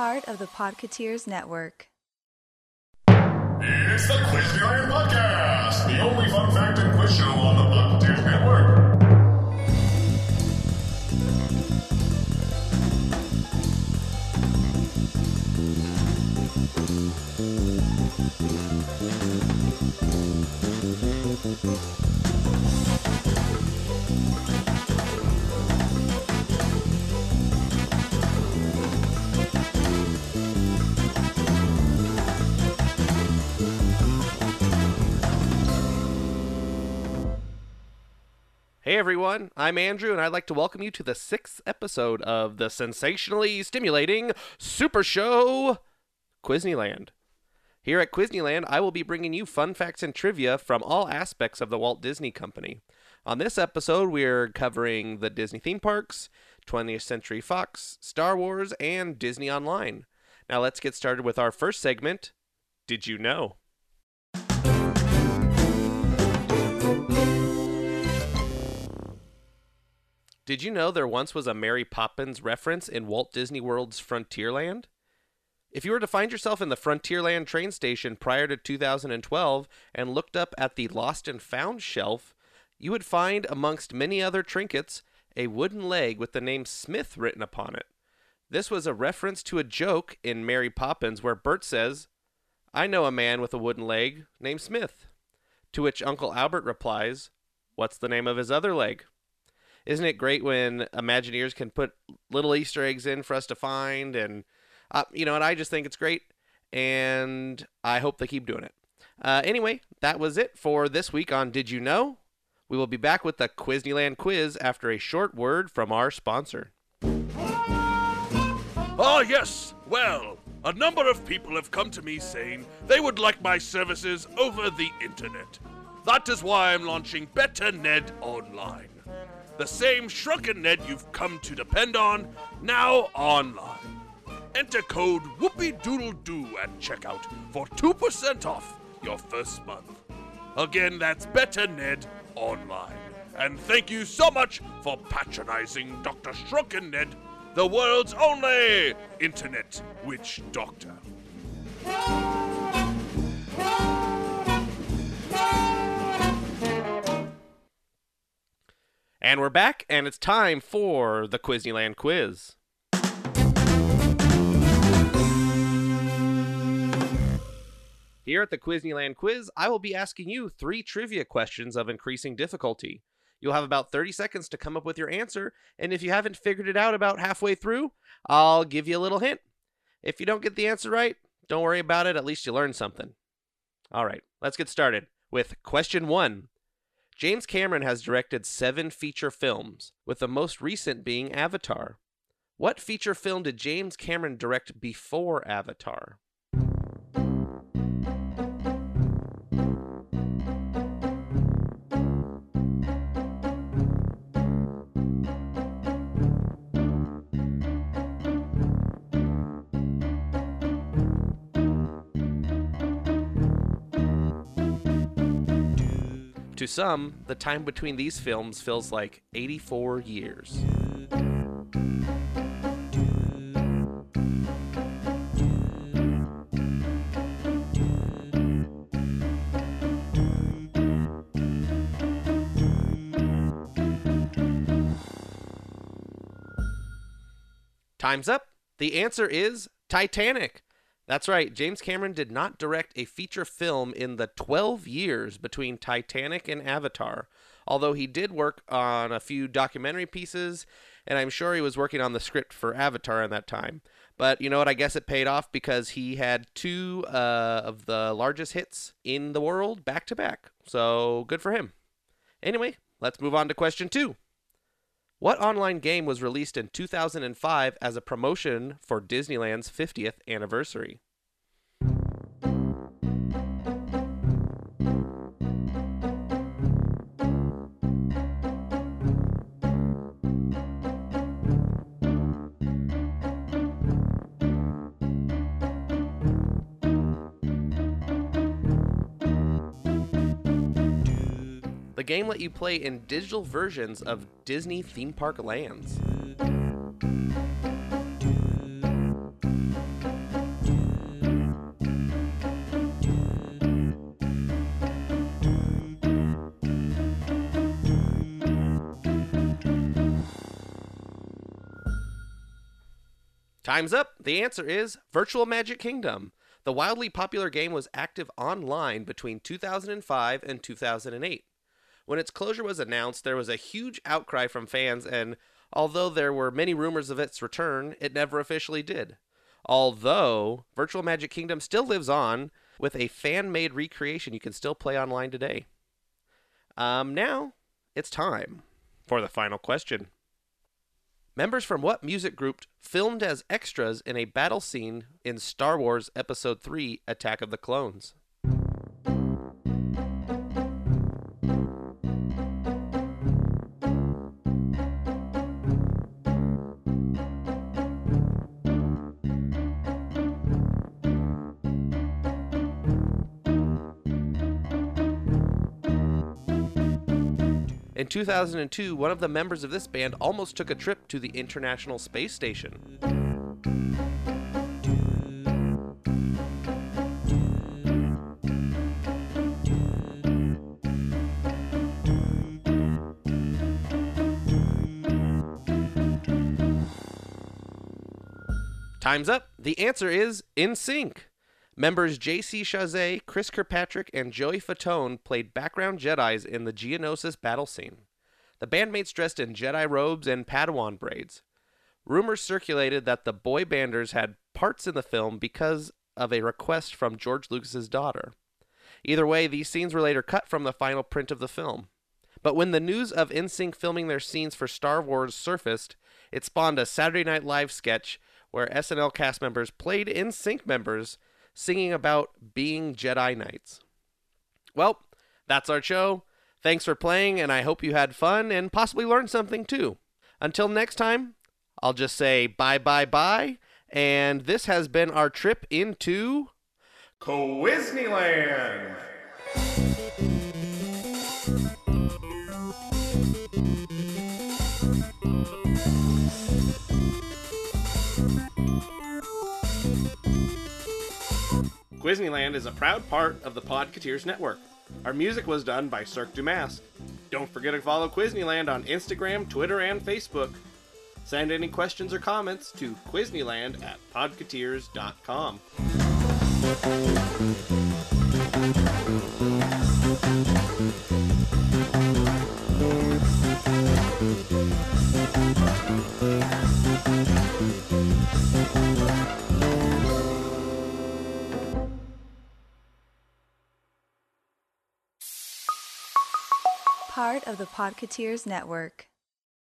part of the Podcateers Network. It's the Quiz the Podcast, the only fun fact and quiz show on the Podcateers Network. Hey everyone, I'm Andrew, and I'd like to welcome you to the sixth episode of the sensationally stimulating super show Quizneyland. Here at Quizneyland, I will be bringing you fun facts and trivia from all aspects of the Walt Disney Company. On this episode, we're covering the Disney theme parks, 20th Century Fox, Star Wars, and Disney Online. Now let's get started with our first segment Did You Know? Did you know there once was a Mary Poppins reference in Walt Disney World's Frontierland? If you were to find yourself in the Frontierland train station prior to 2012 and looked up at the Lost and Found shelf, you would find, amongst many other trinkets, a wooden leg with the name Smith written upon it. This was a reference to a joke in Mary Poppins where Bert says, I know a man with a wooden leg named Smith. To which Uncle Albert replies, What's the name of his other leg? Isn't it great when Imagineers can put little Easter eggs in for us to find? And, uh, you know, and I just think it's great. And I hope they keep doing it. Uh, anyway, that was it for this week on Did You Know? We will be back with the Quizneyland quiz after a short word from our sponsor. Ah, yes. Well, a number of people have come to me saying they would like my services over the internet. That is why I'm launching Better Ned Online. The same shrunken Ned you've come to depend on, now online. Enter code Whoopie Doodle Doo at checkout for 2% off your first month. Again, that's Better Ned Online. And thank you so much for patronizing Dr. Shrunken Ned, the world's only internet witch doctor. And we're back, and it's time for the Quizneyland quiz. Here at the Quizneyland quiz, I will be asking you three trivia questions of increasing difficulty. You'll have about 30 seconds to come up with your answer, and if you haven't figured it out about halfway through, I'll give you a little hint. If you don't get the answer right, don't worry about it, at least you learned something. All right, let's get started with question one. James Cameron has directed seven feature films, with the most recent being Avatar. What feature film did James Cameron direct before Avatar? To some, the time between these films feels like 84 years. Time's up. The answer is Titanic. That's right, James Cameron did not direct a feature film in the 12 years between Titanic and Avatar, although he did work on a few documentary pieces, and I'm sure he was working on the script for Avatar in that time. But you know what? I guess it paid off because he had two uh, of the largest hits in the world back to back. So good for him. Anyway, let's move on to question two. What online game was released in 2005 as a promotion for Disneyland's 50th anniversary? The game let you play in digital versions of Disney theme park lands. Time's up. The answer is Virtual Magic Kingdom. The wildly popular game was active online between 2005 and 2008. When its closure was announced, there was a huge outcry from fans, and although there were many rumors of its return, it never officially did. Although Virtual Magic Kingdom still lives on with a fan made recreation you can still play online today. Um, now it's time for the final question. Members from what music group filmed as extras in a battle scene in Star Wars Episode 3 Attack of the Clones? In 2002, one of the members of this band almost took a trip to the International Space Station. Time's up. The answer is NSYNC. Members J.C. Chasez, Chris Kirkpatrick, and Joey Fatone played background Jedi's in the Geonosis battle scene. The bandmates dressed in Jedi robes and Padawan braids. Rumors circulated that the boy banders had parts in the film because of a request from George Lucas's daughter. Either way, these scenes were later cut from the final print of the film. But when the news of NSYNC filming their scenes for Star Wars surfaced, it spawned a Saturday Night Live sketch where SNL cast members played NSYNC members singing about being Jedi Knights. Well, that's our show. Thanks for playing, and I hope you had fun and possibly learned something too. Until next time, I'll just say bye bye bye, and this has been our trip into Quizneyland. Quizneyland is a proud part of the Podcateers Network. Our music was done by Cirque du Mask. Don't forget to follow Quizneyland on Instagram, Twitter, and Facebook. Send any questions or comments to Quizneyland at podcateers.com. Part of the Podcateers Network.